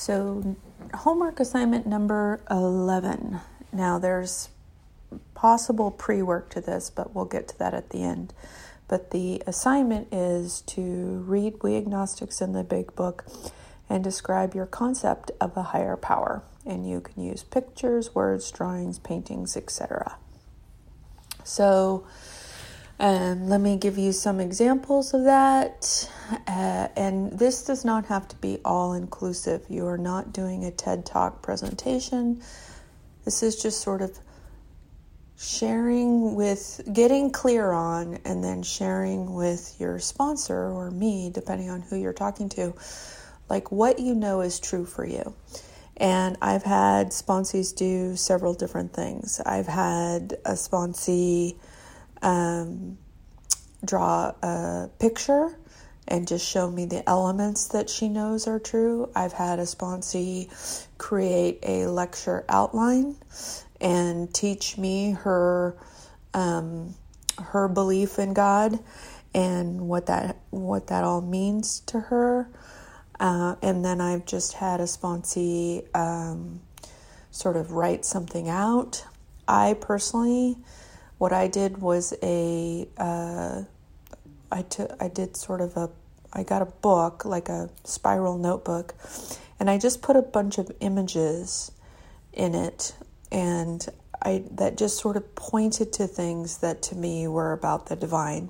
So, homework assignment number 11. Now, there's possible pre work to this, but we'll get to that at the end. But the assignment is to read We Agnostics in the Big Book and describe your concept of a higher power. And you can use pictures, words, drawings, paintings, etc. So, um, let me give you some examples of that. Uh, and this does not have to be all inclusive. You are not doing a TED Talk presentation. This is just sort of sharing with, getting clear on, and then sharing with your sponsor or me, depending on who you're talking to, like what you know is true for you. And I've had sponsees do several different things. I've had a sponsee um, draw a picture and just show me the elements that she knows are true. I've had a sponsee create a lecture outline and teach me her um, her belief in God and what that what that all means to her. Uh, and then I've just had a sponsee um, sort of write something out. I personally what I did was a uh, I took I did sort of a I got a book like a spiral notebook, and I just put a bunch of images in it, and I that just sort of pointed to things that to me were about the divine.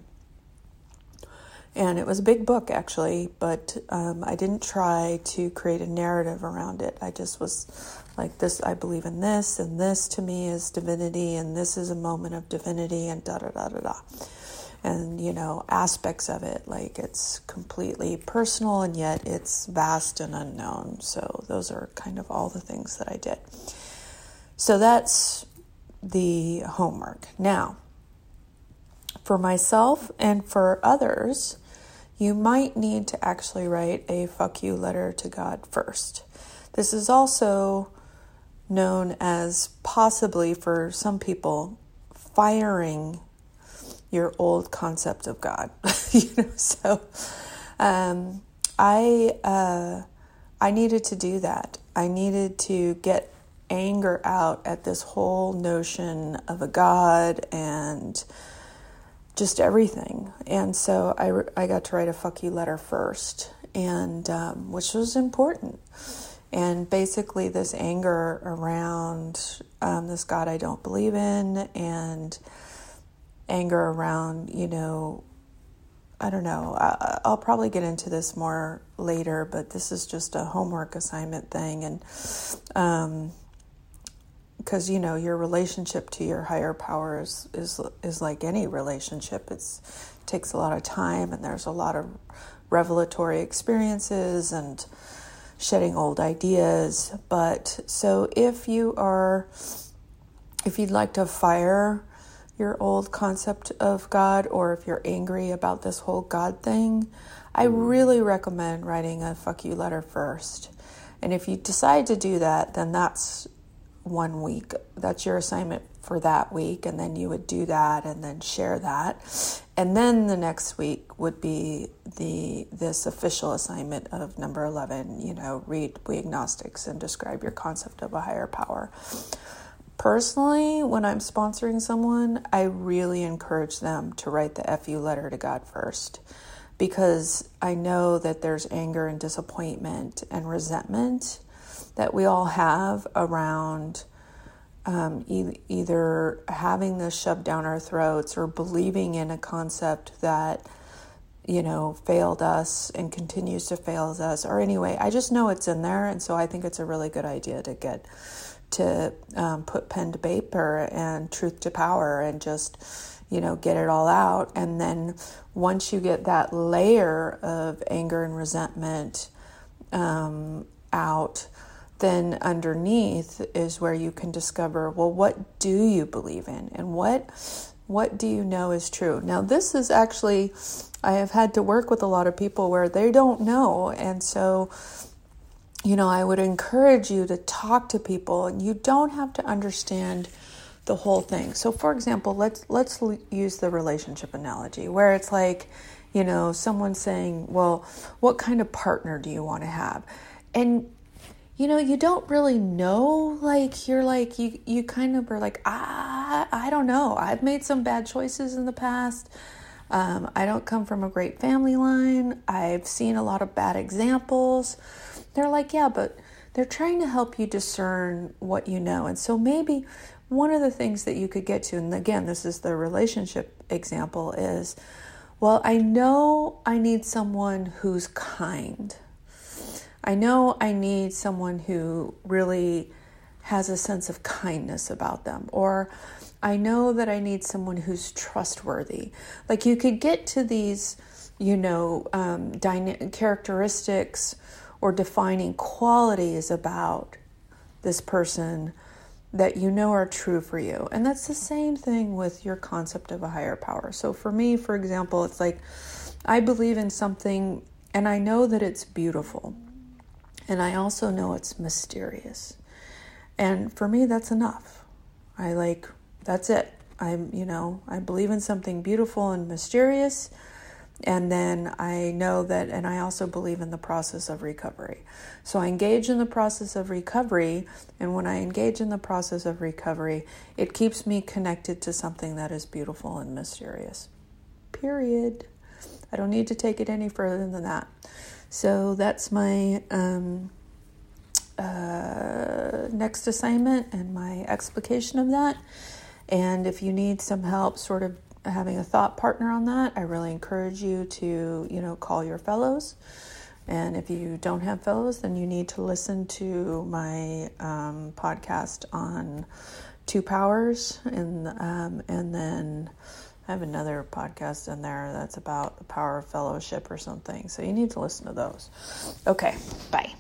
And it was a big book actually, but um, I didn't try to create a narrative around it. I just was like this i believe in this and this to me is divinity and this is a moment of divinity and da da da da da. And you know aspects of it like it's completely personal and yet it's vast and unknown. So those are kind of all the things that i did. So that's the homework. Now for myself and for others you might need to actually write a fuck you letter to god first this is also known as possibly for some people firing your old concept of God. you know, so um, I uh, I needed to do that. I needed to get anger out at this whole notion of a God and just everything. And so I, I got to write a fuck you letter first, and um, which was important and basically this anger around um, this God I don't believe in, and anger around, you know, I don't know. I, will probably get into this more later, but this is just a homework assignment thing, and um, because you know your relationship to your higher power is is is like any relationship. It's it takes a lot of time, and there's a lot of revelatory experiences and shedding old ideas. But so if you are, if you'd like to fire your old concept of God, or if you're angry about this whole God thing, I mm. really recommend writing a fuck you letter first. And if you decide to do that, then that's one week. That's your assignment for that week. And then you would do that and then share that. And then the next week would be the this official assignment of number 11, you know, read We Agnostics and describe your concept of a higher power. Personally, when I'm sponsoring someone, I really encourage them to write the FU letter to God first because I know that there's anger and disappointment and resentment that we all have around um, e- either having this shoved down our throats or believing in a concept that you know failed us and continues to fail us or anyway i just know it's in there and so i think it's a really good idea to get to um, put pen to paper and truth to power and just you know get it all out. And then once you get that layer of anger and resentment um, out then underneath is where you can discover well what do you believe in? And what what do you know is true? Now this is actually i have had to work with a lot of people where they don't know. And so you know i would encourage you to talk to people and you don't have to understand the whole thing. So for example let's let's use the relationship analogy where it's like you know someone saying well what kind of partner do you want to have? And you know, you don't really know. Like, you're like, you, you kind of are like, ah, I don't know. I've made some bad choices in the past. Um, I don't come from a great family line. I've seen a lot of bad examples. They're like, yeah, but they're trying to help you discern what you know. And so maybe one of the things that you could get to, and again, this is the relationship example, is well, I know I need someone who's kind. I know I need someone who really has a sense of kindness about them, or I know that I need someone who's trustworthy. Like you could get to these, you know, um, dyna- characteristics or defining qualities about this person that you know are true for you. And that's the same thing with your concept of a higher power. So for me, for example, it's like I believe in something and I know that it's beautiful. And I also know it's mysterious. And for me, that's enough. I like, that's it. I'm, you know, I believe in something beautiful and mysterious. And then I know that, and I also believe in the process of recovery. So I engage in the process of recovery. And when I engage in the process of recovery, it keeps me connected to something that is beautiful and mysterious. Period. I don't need to take it any further than that. So that's my um, uh, next assignment and my explication of that. And if you need some help, sort of having a thought partner on that, I really encourage you to, you know, call your fellows. And if you don't have fellows, then you need to listen to my um, podcast on two powers, and um, and then I have another podcast in there that's about the power of fellowship or something. So you need to listen to those. Okay, bye.